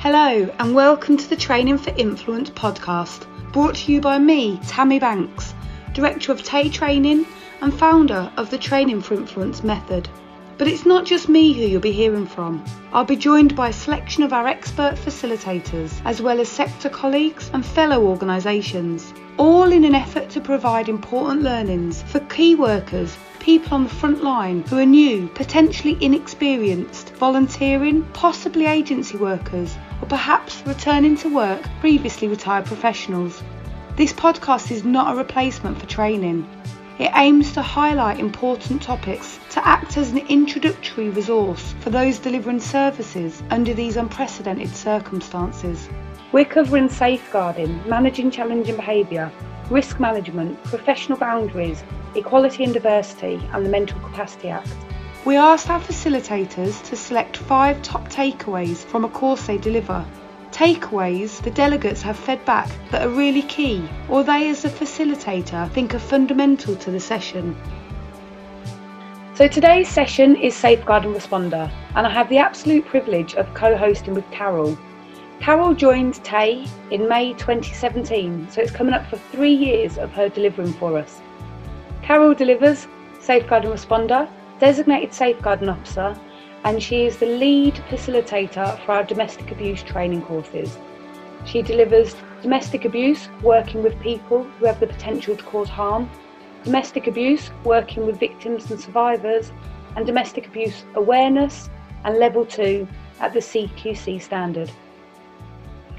Hello, and welcome to the Training for Influence podcast, brought to you by me, Tammy Banks, Director of TAY Training and founder of the Training for Influence method. But it's not just me who you'll be hearing from. I'll be joined by a selection of our expert facilitators, as well as sector colleagues and fellow organisations, all in an effort to provide important learnings for key workers, people on the front line who are new, potentially inexperienced, volunteering, possibly agency workers, or perhaps returning to work previously retired professionals. This podcast is not a replacement for training. It aims to highlight important topics to act as an introductory resource for those delivering services under these unprecedented circumstances. We're covering safeguarding, managing challenging behaviour, risk management, professional boundaries, equality and diversity, and the Mental Capacity Act. We asked our facilitators to select five top takeaways from a course they deliver takeaways the delegates have fed back that are really key or they as a facilitator think are fundamental to the session. So today's session is Safeguarding Responder and I have the absolute privilege of co-hosting with Carol. Carol joined TAY in May 2017 so it's coming up for three years of her delivering for us. Carol delivers Safeguarding Responder, Designated Safeguarding Officer and she is the lead facilitator for our domestic abuse training courses. She delivers domestic abuse, working with people who have the potential to cause harm, domestic abuse, working with victims and survivors, and domestic abuse awareness and level two at the CQC standard.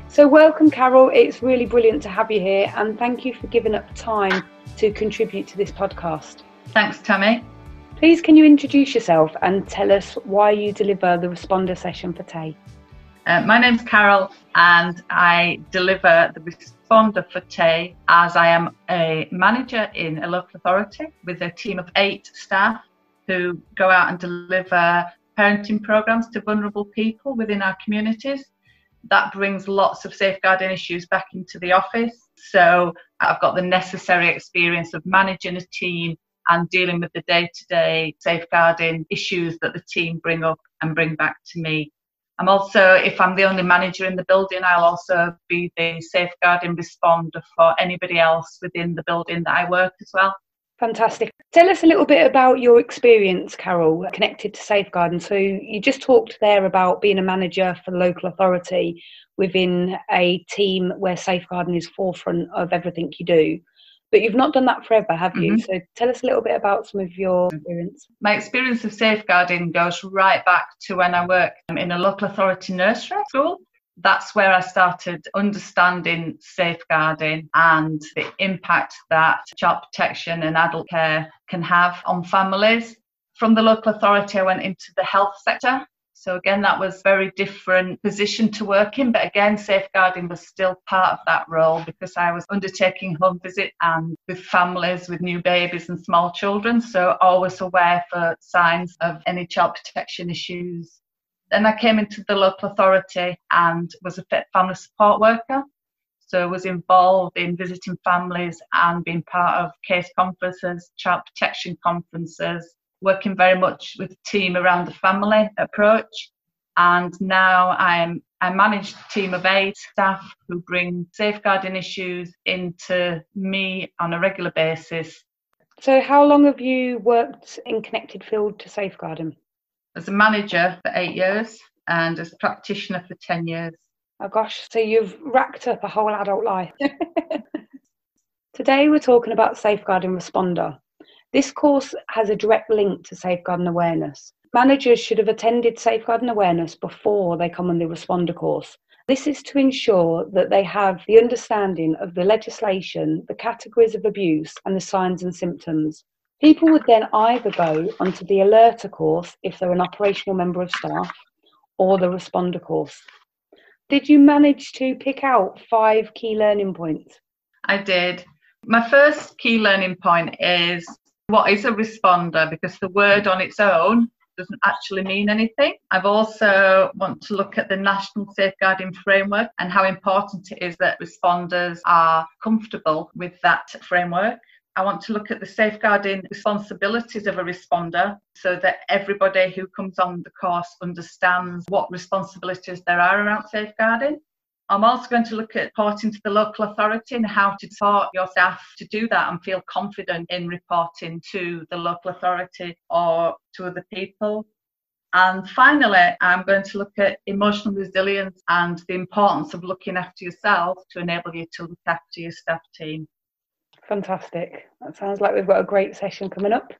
So, welcome, Carol. It's really brilliant to have you here, and thank you for giving up time to contribute to this podcast. Thanks, Tammy. Please, can you introduce yourself and tell us why you deliver the responder session for TAY? Uh, my name's Carol, and I deliver the responder for TAY as I am a manager in a local authority with a team of eight staff who go out and deliver parenting programs to vulnerable people within our communities. That brings lots of safeguarding issues back into the office. So I've got the necessary experience of managing a team and dealing with the day to day safeguarding issues that the team bring up and bring back to me. I'm also, if I'm the only manager in the building, I'll also be the safeguarding responder for anybody else within the building that I work as well. Fantastic. Tell us a little bit about your experience, Carol, connected to safeguarding. So, you just talked there about being a manager for the local authority within a team where safeguarding is forefront of everything you do. But you've not done that forever, have you? Mm-hmm. So tell us a little bit about some of your experience. My experience of safeguarding goes right back to when I worked in a local authority nursery school. That's where I started understanding safeguarding and the impact that child protection and adult care can have on families. From the local authority, I went into the health sector so again, that was very different position to work in, but again, safeguarding was still part of that role because I was undertaking home visit and with families with new babies and small children. So always aware for signs of any child protection issues. Then I came into the local authority and was a family support worker. So was involved in visiting families and being part of case conferences, child protection conferences, working very much with team around the family approach. And now I'm I manage a team of eight staff who bring safeguarding issues into me on a regular basis. So, how long have you worked in connected field to safeguarding? As a manager for eight years and as a practitioner for 10 years. Oh gosh, so you've racked up a whole adult life. Today, we're talking about safeguarding responder. This course has a direct link to safeguarding awareness. Managers should have attended safeguarding awareness before they come on the responder course. This is to ensure that they have the understanding of the legislation, the categories of abuse, and the signs and symptoms. People would then either go onto the alerter course if they're an operational member of staff or the responder course. Did you manage to pick out five key learning points? I did. My first key learning point is what is a responder because the word on its own doesn't actually mean anything. I've also want to look at the national safeguarding framework and how important it is that responders are comfortable with that framework. I want to look at the safeguarding responsibilities of a responder so that everybody who comes on the course understands what responsibilities there are around safeguarding. I'm also going to look at reporting to the local authority and how to support your staff to do that and feel confident in reporting to the local authority or to other people. And finally, I'm going to look at emotional resilience and the importance of looking after yourself to enable you to look after your staff team. Fantastic. That sounds like we've got a great session coming up.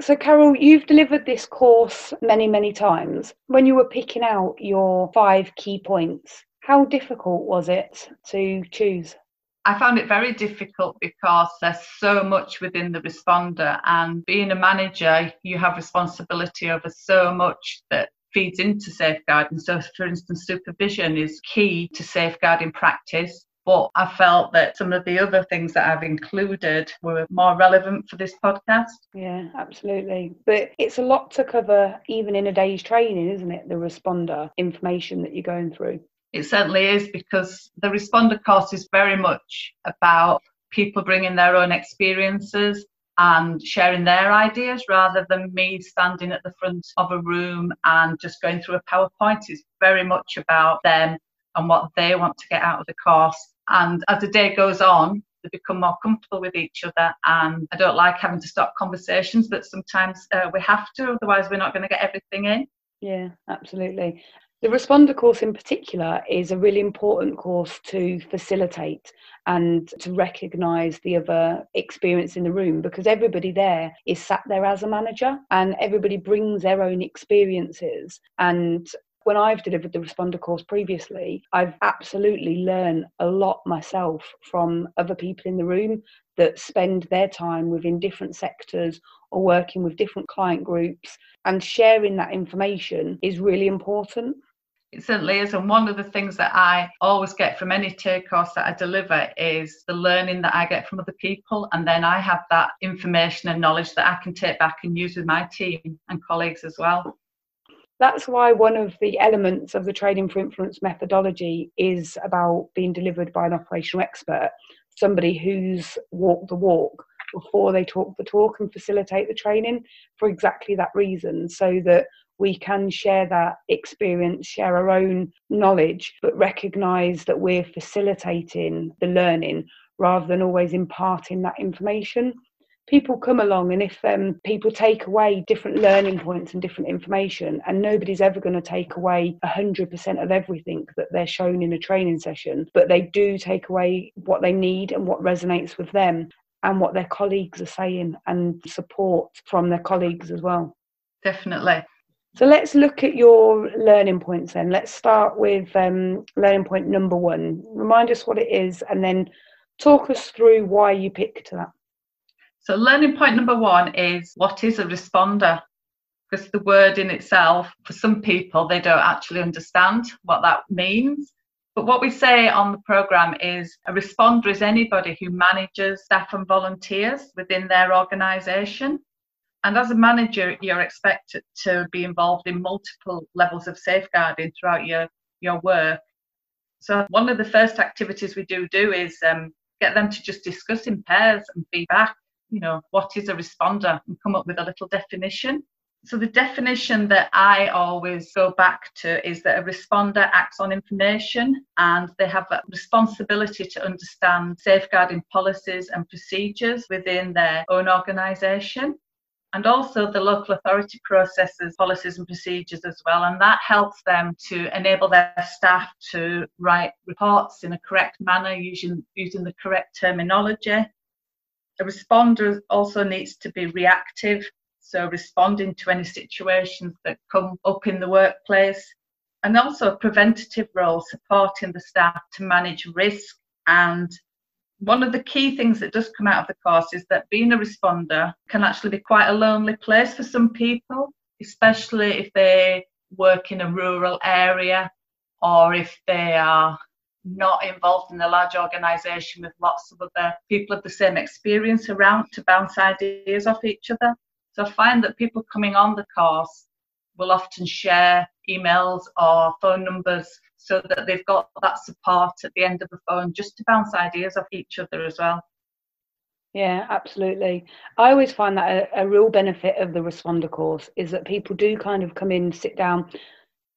So, Carol, you've delivered this course many, many times. When you were picking out your five key points, how difficult was it to choose? I found it very difficult because there's so much within the responder, and being a manager, you have responsibility over so much that feeds into safeguarding. So, for instance, supervision is key to safeguarding practice. But I felt that some of the other things that I've included were more relevant for this podcast. Yeah, absolutely. But it's a lot to cover, even in a day's training, isn't it? The responder information that you're going through. It certainly is because the responder course is very much about people bringing their own experiences and sharing their ideas rather than me standing at the front of a room and just going through a PowerPoint. It's very much about them and what they want to get out of the course. And as the day goes on, they become more comfortable with each other. And I don't like having to stop conversations, but sometimes uh, we have to, otherwise, we're not going to get everything in. Yeah, absolutely. The responder course in particular is a really important course to facilitate and to recognise the other experience in the room because everybody there is sat there as a manager and everybody brings their own experiences. And when I've delivered the responder course previously, I've absolutely learned a lot myself from other people in the room that spend their time within different sectors or working with different client groups. And sharing that information is really important. Certainly is. And one of the things that I always get from any TAY course that I deliver is the learning that I get from other people. And then I have that information and knowledge that I can take back and use with my team and colleagues as well. That's why one of the elements of the training for influence methodology is about being delivered by an operational expert, somebody who's walked the walk before they talk the talk and facilitate the training for exactly that reason, so that we can share that experience, share our own knowledge, but recognize that we're facilitating the learning rather than always imparting that information. People come along and if um, people take away different learning points and different information and nobody's ever going to take away 100% of everything that they're shown in a training session but they do take away what they need and what resonates with them and what their colleagues are saying and support from their colleagues as well. Definitely so let's look at your learning points then let's start with um, learning point number one remind us what it is and then talk us through why you picked that so, learning point number one is what is a responder? Because the word in itself, for some people, they don't actually understand what that means. But what we say on the programme is a responder is anybody who manages staff and volunteers within their organisation. And as a manager, you're expected to be involved in multiple levels of safeguarding throughout your, your work. So, one of the first activities we do do is um, get them to just discuss in pairs and feedback you know, what is a responder and come up with a little definition. So the definition that I always go back to is that a responder acts on information and they have a responsibility to understand safeguarding policies and procedures within their own organisation. And also the local authority processes policies and procedures as well. And that helps them to enable their staff to write reports in a correct manner using, using the correct terminology a responder also needs to be reactive, so responding to any situations that come up in the workplace, and also a preventative role, supporting the staff to manage risk. And one of the key things that does come out of the course is that being a responder can actually be quite a lonely place for some people, especially if they work in a rural area or if they are not involved in a large organisation with lots of other people of the same experience around to bounce ideas off each other. So I find that people coming on the course will often share emails or phone numbers so that they've got that support at the end of the phone just to bounce ideas off each other as well. Yeah, absolutely. I always find that a, a, real benefit of the responder course is that people do kind of come in, sit down,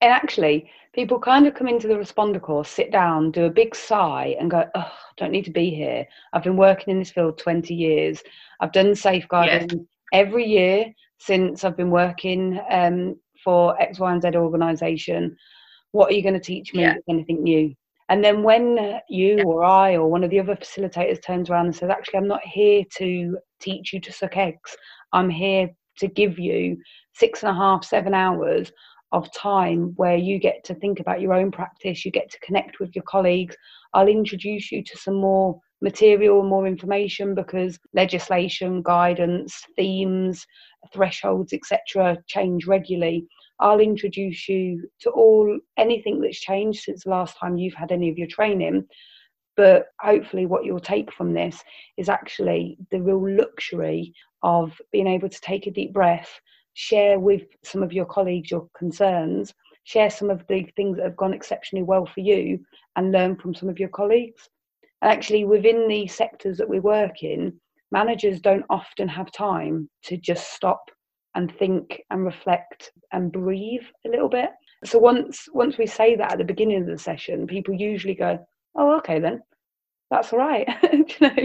and actually, people kind of come into the responder course, sit down, do a big sigh, and go, "Oh, don't need to be here. I've been working in this field 20 years. I've done safeguarding every year since I've been working um, for X, Y, and Z organisation. What are you going to teach me? Yeah. Anything new?" And then when uh, you yeah. or I or one of the other facilitators turns around and says, actually, I'm not here to teach you to suck eggs. I'm here to give you six and a half, seven hours of time where you get to think about your own practice, you get to connect with your colleagues. I'll introduce you to some more material, more information because legislation, guidance, themes, thresholds, etc., change regularly. I'll introduce you to all anything that's changed since the last time you've had any of your training. But hopefully, what you'll take from this is actually the real luxury of being able to take a deep breath, share with some of your colleagues your concerns, share some of the things that have gone exceptionally well for you, and learn from some of your colleagues. And actually, within the sectors that we work in, managers don't often have time to just stop and think and reflect and breathe a little bit. So once once we say that at the beginning of the session, people usually go, "Oh, okay then, that's all right," you know,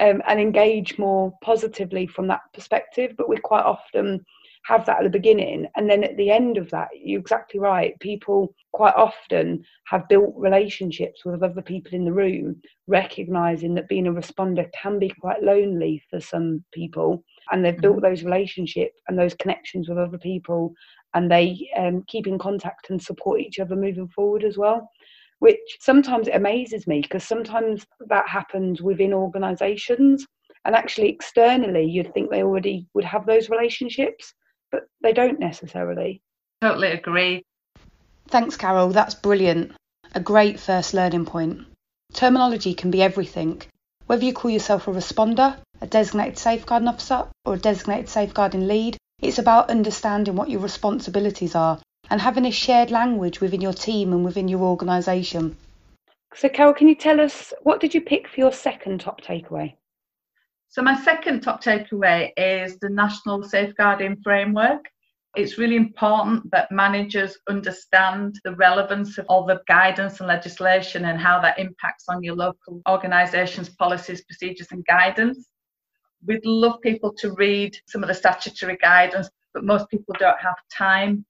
um, and engage more positively from that perspective. But we quite often have that at the beginning, and then at the end of that, you're exactly right. People quite often have built relationships with other people in the room, recognizing that being a responder can be quite lonely for some people and they've built mm-hmm. those relationships and those connections with other people and they um, keep in contact and support each other moving forward as well which sometimes it amazes me because sometimes that happens within organizations and actually externally you'd think they already would have those relationships but they don't necessarily. Totally agree. Thanks carol. That's brilliant. A great first learning point. Terminology can be everything whether you call yourself a responder a designated safeguarding officer or a designated safeguarding lead. It's about understanding what your responsibilities are and having a shared language within your team and within your organisation. So, Carol, can you tell us what did you pick for your second top takeaway? So, my second top takeaway is the National Safeguarding Framework it's really important that managers understand the relevance of all the guidance and legislation and how that impacts on your local organisation's policies, procedures, and guidance. We'd love people to read some of the statutory guidance, but most people don't have time.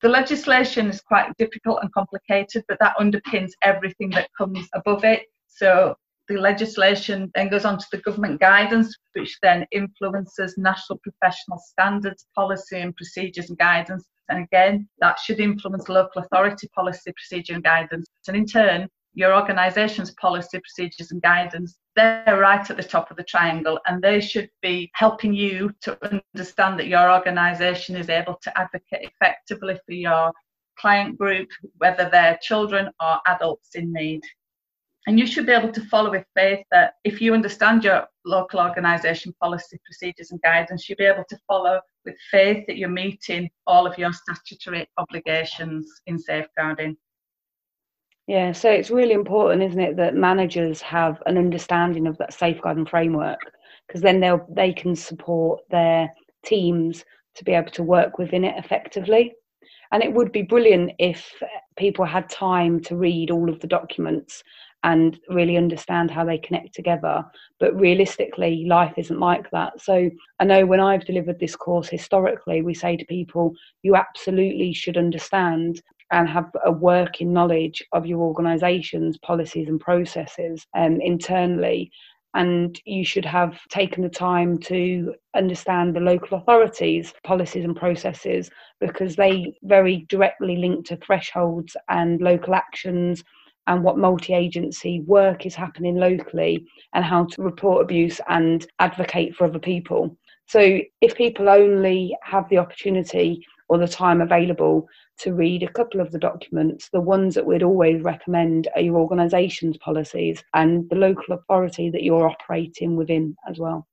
The legislation is quite difficult and complicated, but that underpins everything that comes above it. So the legislation then goes on to the government guidance, which then influences national professional standards, policy and procedures and guidance. And again, that should influence local authority policy, procedure and guidance. And in turn, your organisation's policy, procedures, and guidance, they're right at the top of the triangle, and they should be helping you to understand that your organisation is able to advocate effectively for your client group, whether they're children or adults in need. And you should be able to follow with faith that if you understand your local organisation policy, procedures, and guidance, you'll be able to follow with faith that you're meeting all of your statutory obligations in safeguarding. Yeah, so it's really important, isn't it, that managers have an understanding of that safeguarding framework because then they'll they can support their teams to be able to work within it effectively. And it would be brilliant if people had time to read all of the documents and really understand how they connect together. But realistically, life isn't like that. So I know when I've delivered this course historically, we say to people, you absolutely should understand and have a working knowledge of your organisation's policies and processes um, internally. And you should have taken the time to understand the local authorities' policies and processes because they very directly link to thresholds and local actions and what multi agency work is happening locally and how to report abuse and advocate for other people. So, if people only have the opportunity or the time available to read a couple of the documents. The ones that we'd always recommend are your organisation's policies and the local authority that you're operating within as well.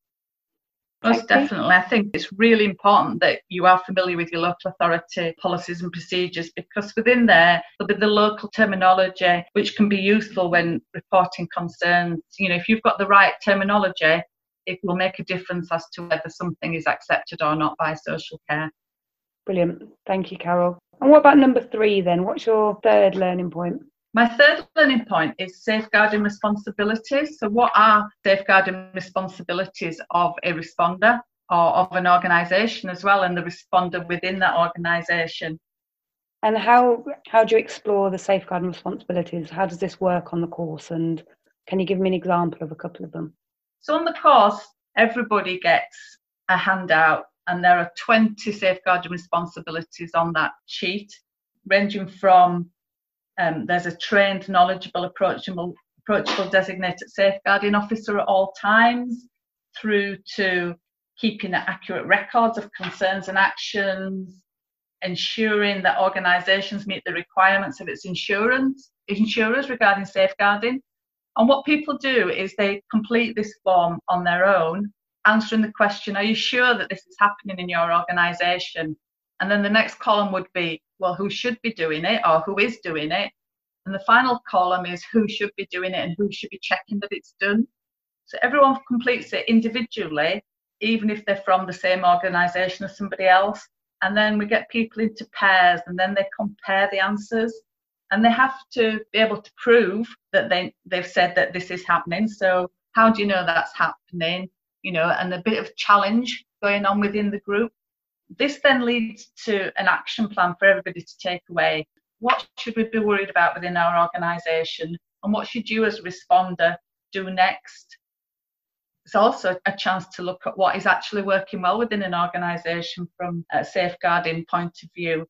Most definitely. I think it's really important that you are familiar with your local authority policies and procedures because within there, there'll be the local terminology which can be useful when reporting concerns. You know, if you've got the right terminology, it will make a difference as to whether something is accepted or not by social care. Brilliant. Thank you, Carol. And what about number three then? What's your third learning point? My third learning point is safeguarding responsibilities. So, what are safeguarding responsibilities of a responder or of an organisation as well, and the responder within that organisation? And how how do you explore the safeguarding responsibilities? How does this work on the course? And can you give me an example of a couple of them? So, on the course, everybody gets a handout, and there are 20 safeguarding responsibilities on that sheet, ranging from um, there's a trained, knowledgeable, approachable, approachable designated safeguarding officer at all times, through to keeping accurate records of concerns and actions, ensuring that organisations meet the requirements of its insurance insurers regarding safeguarding. And what people do is they complete this form on their own, answering the question, Are you sure that this is happening in your organisation? And then the next column would be, well, who should be doing it or who is doing it? And the final column is who should be doing it and who should be checking that it's done. So everyone completes it individually, even if they're from the same organisation as somebody else. And then we get people into pairs and then they compare the answers. And they have to be able to prove that they, they've said that this is happening. So, how do you know that's happening? You know, and a bit of challenge going on within the group. This then leads to an action plan for everybody to take away. What should we be worried about within our organisation? And what should you, as responder, do next? It's also a chance to look at what is actually working well within an organisation from a safeguarding point of view.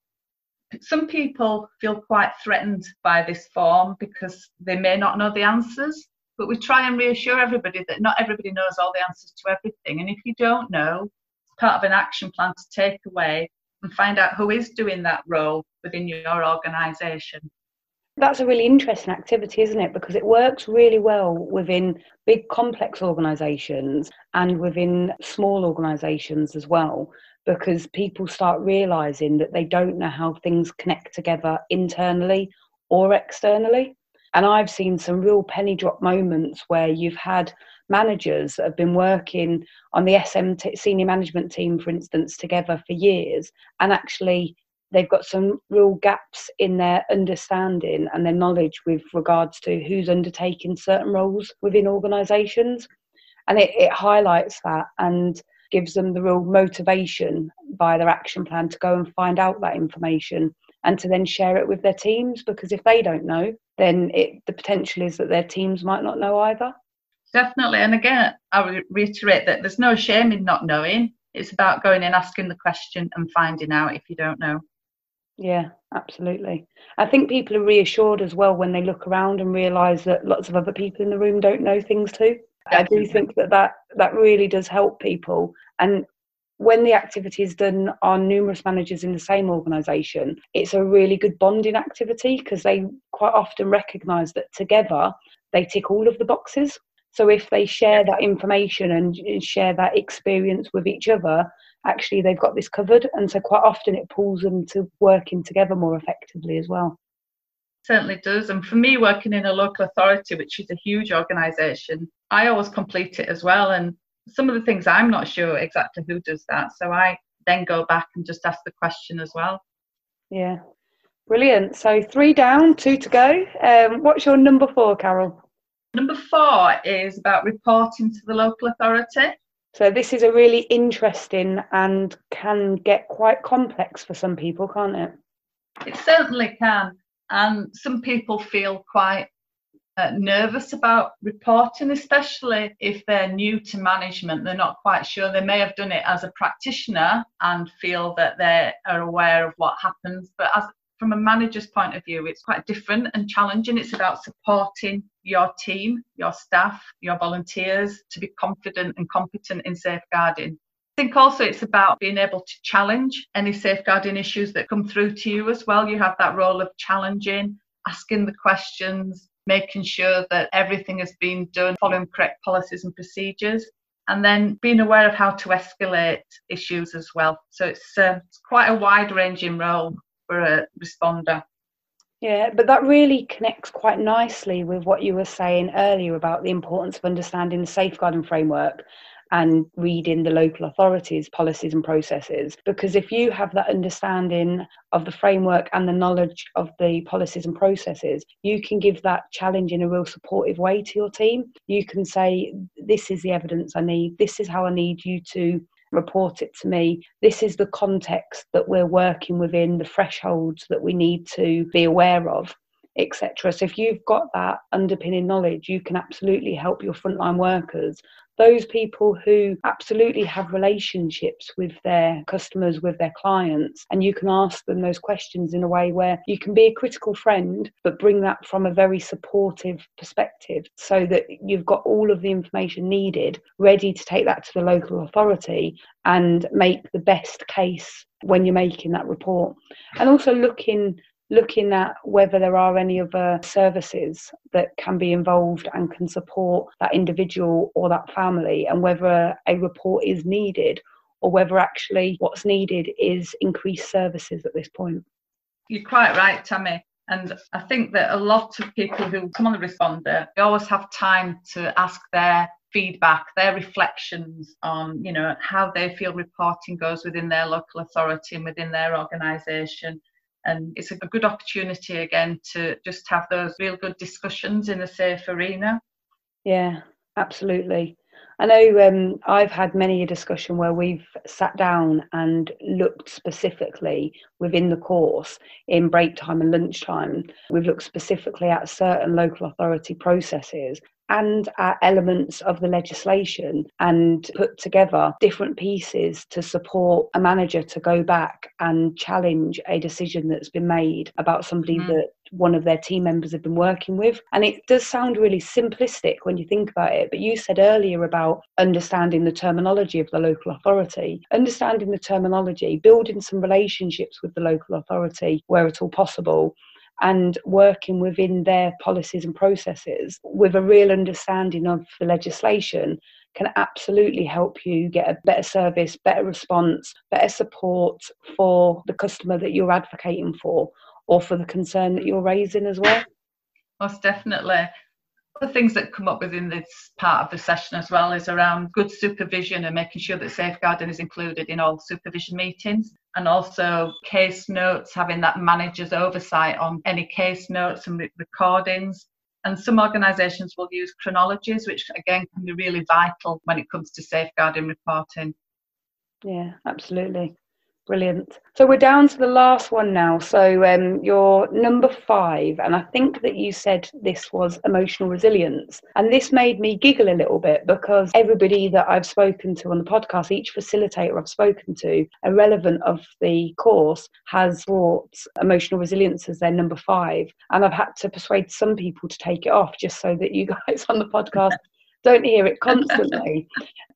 Some people feel quite threatened by this form because they may not know the answers, but we try and reassure everybody that not everybody knows all the answers to everything. And if you don't know, part of an action plan to take away and find out who is doing that role within your organisation. That's a really interesting activity, isn't it? Because it works really well within big complex organisations and within small organisations as well. Because people start realising that they don't know how things connect together internally or externally. And I've seen some real penny drop moments where you've had managers that have been working on the SM t- senior management team, for instance, together for years, and actually they've got some real gaps in their understanding and their knowledge with regards to who's undertaking certain roles within organisations. And it, it highlights that and gives them the real motivation by their action plan to go and find out that information and to then share it with their teams because if they don't know then it, the potential is that their teams might not know either Definitely. And again, I would reiterate that there's no shame in not knowing. It's about going and asking the question and finding out if you don't know. Yeah, absolutely. I think people are reassured as well when they look around and realise that lots of other people in the room don't know things too. Definitely. I do think that, that that really does help people. And when the activity is done on numerous managers in the same organisation, it's a really good bonding activity because they quite often recognise that together they tick all of the boxes. So if they share that information and share that experience with each other, actually they've got this covered. And so quite often it pulls them to working together more effectively as well. Certainly does. And for me, working in a local authority, which is a huge organisation, I always complete it as well. And some of the things I'm not sure exactly who does that. So I then go back and just ask the question as well. Yeah. Brilliant. So three down, two to go. Um, what's your number four, Carol? Number four is about reporting to the local authority. So this is a really interesting and can get quite complex for some people, can't it? It certainly can. And some people feel quite uh, nervous about reporting, especially if they're new to management. They're not quite sure. They may have done it as a practitioner and feel that they are aware of what happens. But as from a manager's point of view, it's quite different and challenging. It's about supporting your team, your staff, your volunteers to be confident and competent in safeguarding. I think also it's about being able to challenge any safeguarding issues that come through to you as well. You have that role of challenging, asking the questions, making sure that everything has been done following correct policies and procedures and then being aware of how to escalate issues as well. So it's, uh, it's quite a wide ranging role for a responder. Yeah, but that really connects quite nicely with what you were saying earlier about the importance of understanding the safeguarding framework and reading the local authorities' policies and processes. Because if you have that understanding of the framework and the knowledge of the policies and processes, you can give that challenge in a real supportive way to your team. You can say, This is the evidence I need, this is how I need you to report it to me. This is the context that we're working within, the thresholds that we need to be aware of, etc. So if you've got that underpinning knowledge, you can absolutely help your frontline workers those people who absolutely have relationships with their customers, with their clients, and you can ask them those questions in a way where you can be a critical friend, but bring that from a very supportive perspective so that you've got all of the information needed ready to take that to the local authority and make the best case when you're making that report. And also looking looking at whether there are any other services that can be involved and can support that individual or that family, and whether a report is needed or whether actually what's needed is increased services at this point. You're quite right, Tammy. And I think that a lot of people who come on the responder, they always have time to ask their feedback, their reflections on, you know, how they feel reporting goes within their local authority and within their organisation and it's a good opportunity again to just have those real good discussions in a safe arena. Yeah, absolutely. I know um, I've had many a discussion where we've sat down and looked specifically within the course in break time and lunchtime. We've looked specifically at certain local authority processes and at elements of the legislation and put together different pieces to support a manager to go back and challenge a decision that's been made about somebody mm. that one of their team members have been working with. And it does sound really simplistic when you think about it, but you said earlier about understanding the terminology of the local authority, understanding the terminology, building some relationships with the local authority where at all possible and working within their policies and processes with a real understanding of the legislation can absolutely help you get a better service, better response, better support for the customer that you're advocating for or for the concern that you're raising as well. Most definitely. The things that come up within this part of the session as well is around good supervision and making sure that safeguarding is included in all supervision meetings and also case notes, having that manager's oversight on any case notes and recordings. And some organisations will use chronologies, which again can be really vital when it comes to safeguarding reporting. Yeah, absolutely. Brilliant. So we're down to the last one now. So um, your number five, and I think that you said this was emotional resilience. And this made me giggle a little bit because everybody that I've spoken to on the podcast, each facilitator I've spoken to, irrelevant of the course, has brought emotional resilience as their number five. And I've had to persuade some people to take it off just so that you guys on the podcast don't hear it constantly.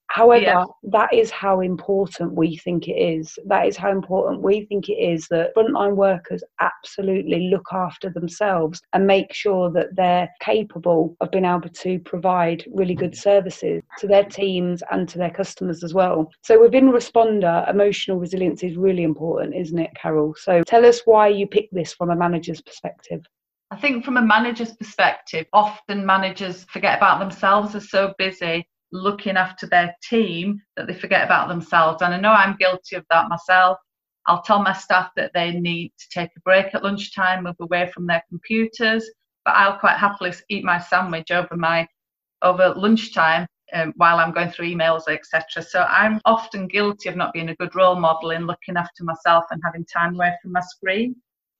However, yeah. that is how important we think it is. That is how important we think it is that frontline workers absolutely look after themselves and make sure that they're capable of being able to provide really good services to their teams and to their customers as well. So, within Responder, emotional resilience is really important, isn't it, Carol? So, tell us why you picked this from a manager's perspective. I think from a manager's perspective, often managers forget about themselves, are so busy looking after their team that they forget about themselves. And I know I'm guilty of that myself. I'll tell my staff that they need to take a break at lunchtime, move away from their computers, but I'll quite happily eat my sandwich over my over lunchtime um, while I'm going through emails, etc. So I'm often guilty of not being a good role model in looking after myself and having time away from my screen.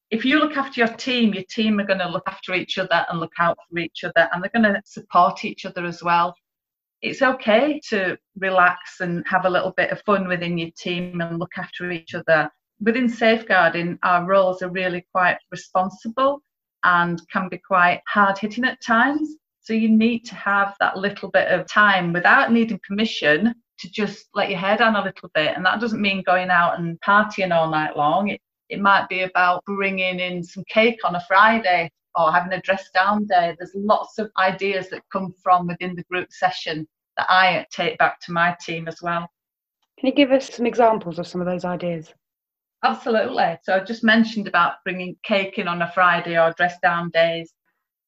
If you look after your team, your team are going to look after each other and look out for each other, and they're going to support each other as well it's okay to relax and have a little bit of fun within your team and look after each other. Within safeguarding, our roles are really quite responsible and can be quite hard hitting at times. So you need to have that little bit of time without needing permission to just let your hair down a little bit. And that doesn't mean going out and partying all night long. It, it might be about bringing in some cake on a Friday or having a dress down day. There's lots of ideas that come from within the group session that I take back to my team as well. Can you give us some examples of some of those ideas? Absolutely. So I just mentioned about bringing cake in on a Friday or dress down days.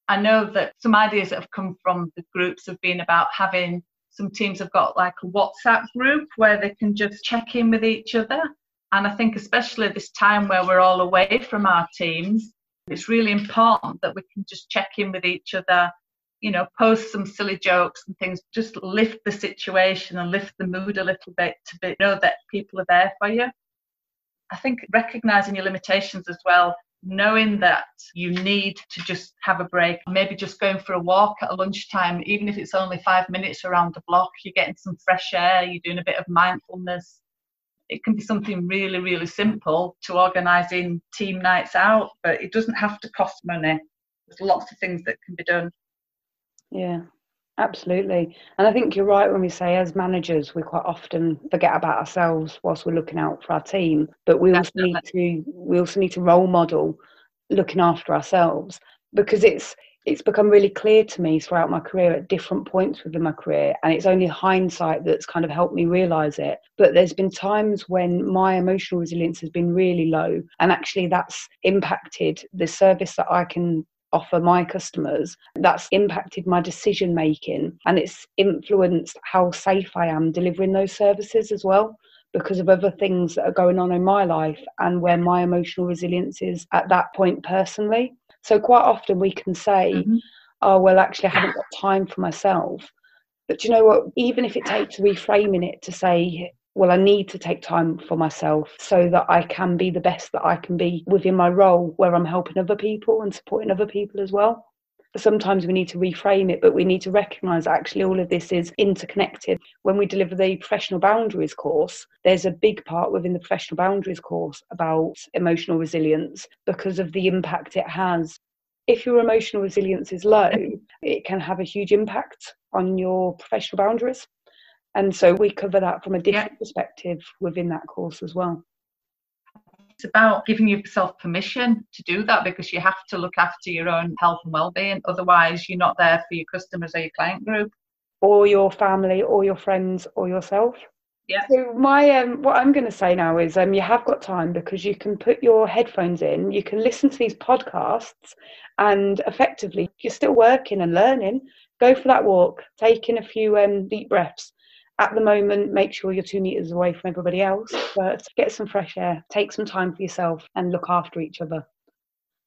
I know that some ideas that have come from the groups have been about having Some teams have got like a WhatsApp group where they can just check in with each other. And I think, especially this time where we're all away from our teams, it's really important that we can just check in with each other, you know, post some silly jokes and things, just lift the situation and lift the mood a little bit to be, know that people are there for you. I think recognizing your limitations as well, knowing that you need to just have a break, maybe just going for a walk at a lunchtime, even if it's only five minutes around the block, you're getting some fresh air, you're doing a bit of mindfulness, it can be something really, really simple to organising team nights out, but it doesn't have to cost money. There's lots of things that can be done. Yeah, absolutely. And I think you're right when we say, as managers, we quite often forget about ourselves whilst we're looking out for our team. But we also need to we also need to role model looking after ourselves because it's it's become really clear to me throughout my career at different points within my career and it's only hindsight that's kind of helped me realize it. But there's been times when my emotional resilience has been really low and actually that's impacted the service that i can offer my customers. That's impacted my decision making and it's influenced how safe i am delivering those services as well because of other things that are going on in my life and where my emotional resilience is at that point personally so quite often we can say, mm-hmm. oh, well, actually, I haven't got time for myself. But you know what? Even if it takes reframing it to say, well, I need to take time for myself so that I can be the best that I can be within my role where I'm helping other people and supporting other people as well. Sometimes we need to reframe it, but we need to recognize actually all of this is interconnected. When we deliver the professional boundaries course, there's a big part within the professional boundaries course about emotional resilience because of the impact it has. If your emotional resilience is low, it can have a huge impact on your professional boundaries. And so we cover that from a different yeah. perspective within that course as well it's about giving yourself permission to do that because you have to look after your own health and well-being otherwise you're not there for your customers or your client group or your family or your friends or yourself yeah. So my um, what I'm going to say now is um, you have got time because you can put your headphones in, you can listen to these podcasts, and effectively you're still working and learning. Go for that walk, take in a few um, deep breaths, at the moment, make sure you're two meters away from everybody else, but get some fresh air, take some time for yourself, and look after each other.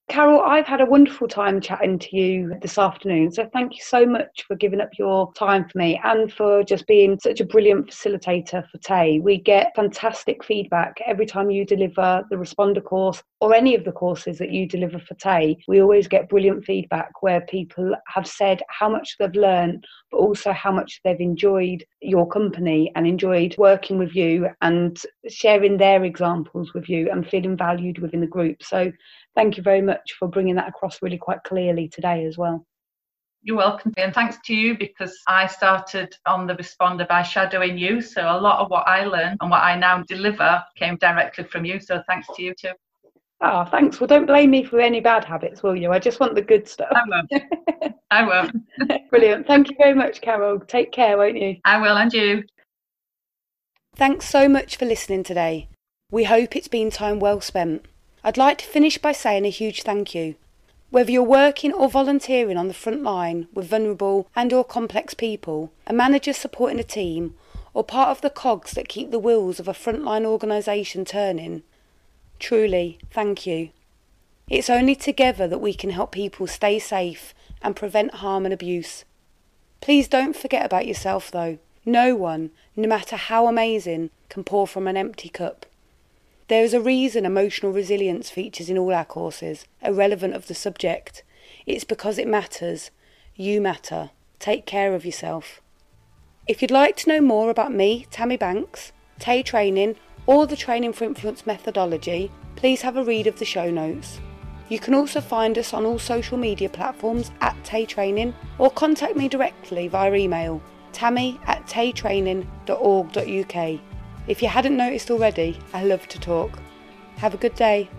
Carol, I've had a wonderful time chatting to you this afternoon. So thank you so much for giving up your time for me and for just being such a brilliant facilitator for Tay. We get fantastic feedback every time you deliver the Responder course or any of the courses that you deliver for Tay. We always get brilliant feedback where people have said how much they've learned, but also how much they've enjoyed your company and enjoyed working with you and sharing their examples with you and feeling valued within the group. So thank you very much for bringing that across really quite clearly today as well. You're welcome. And thanks to you because I started on the responder by shadowing you. So a lot of what I learned and what I now deliver came directly from you. So thanks to you too. Oh, thanks. Well, don't blame me for any bad habits, will you? I just want the good stuff. I won't. I won't. Brilliant. Thank you very much, Carol. Take care, won't you? I will, and you. Thanks so much for listening today. We hope it's been time well spent. I'd like to finish by saying a huge thank you. Whether you're working or volunteering on the front line with vulnerable and or complex people, a manager supporting a team, or part of the cogs that keep the wheels of a frontline organisation turning, truly, thank you. It's only together that we can help people stay safe and prevent harm and abuse. Please don't forget about yourself though. No one, no matter how amazing, can pour from an empty cup. There is a reason emotional resilience features in all our courses, irrelevant of the subject. It's because it matters. You matter. Take care of yourself. If you'd like to know more about me, Tammy Banks, Tay Training, or the Training for Influence methodology, please have a read of the show notes. You can also find us on all social media platforms at Tay Training or contact me directly via email tammy at taytraining.org.uk. If you hadn't noticed already, I love to talk. Have a good day.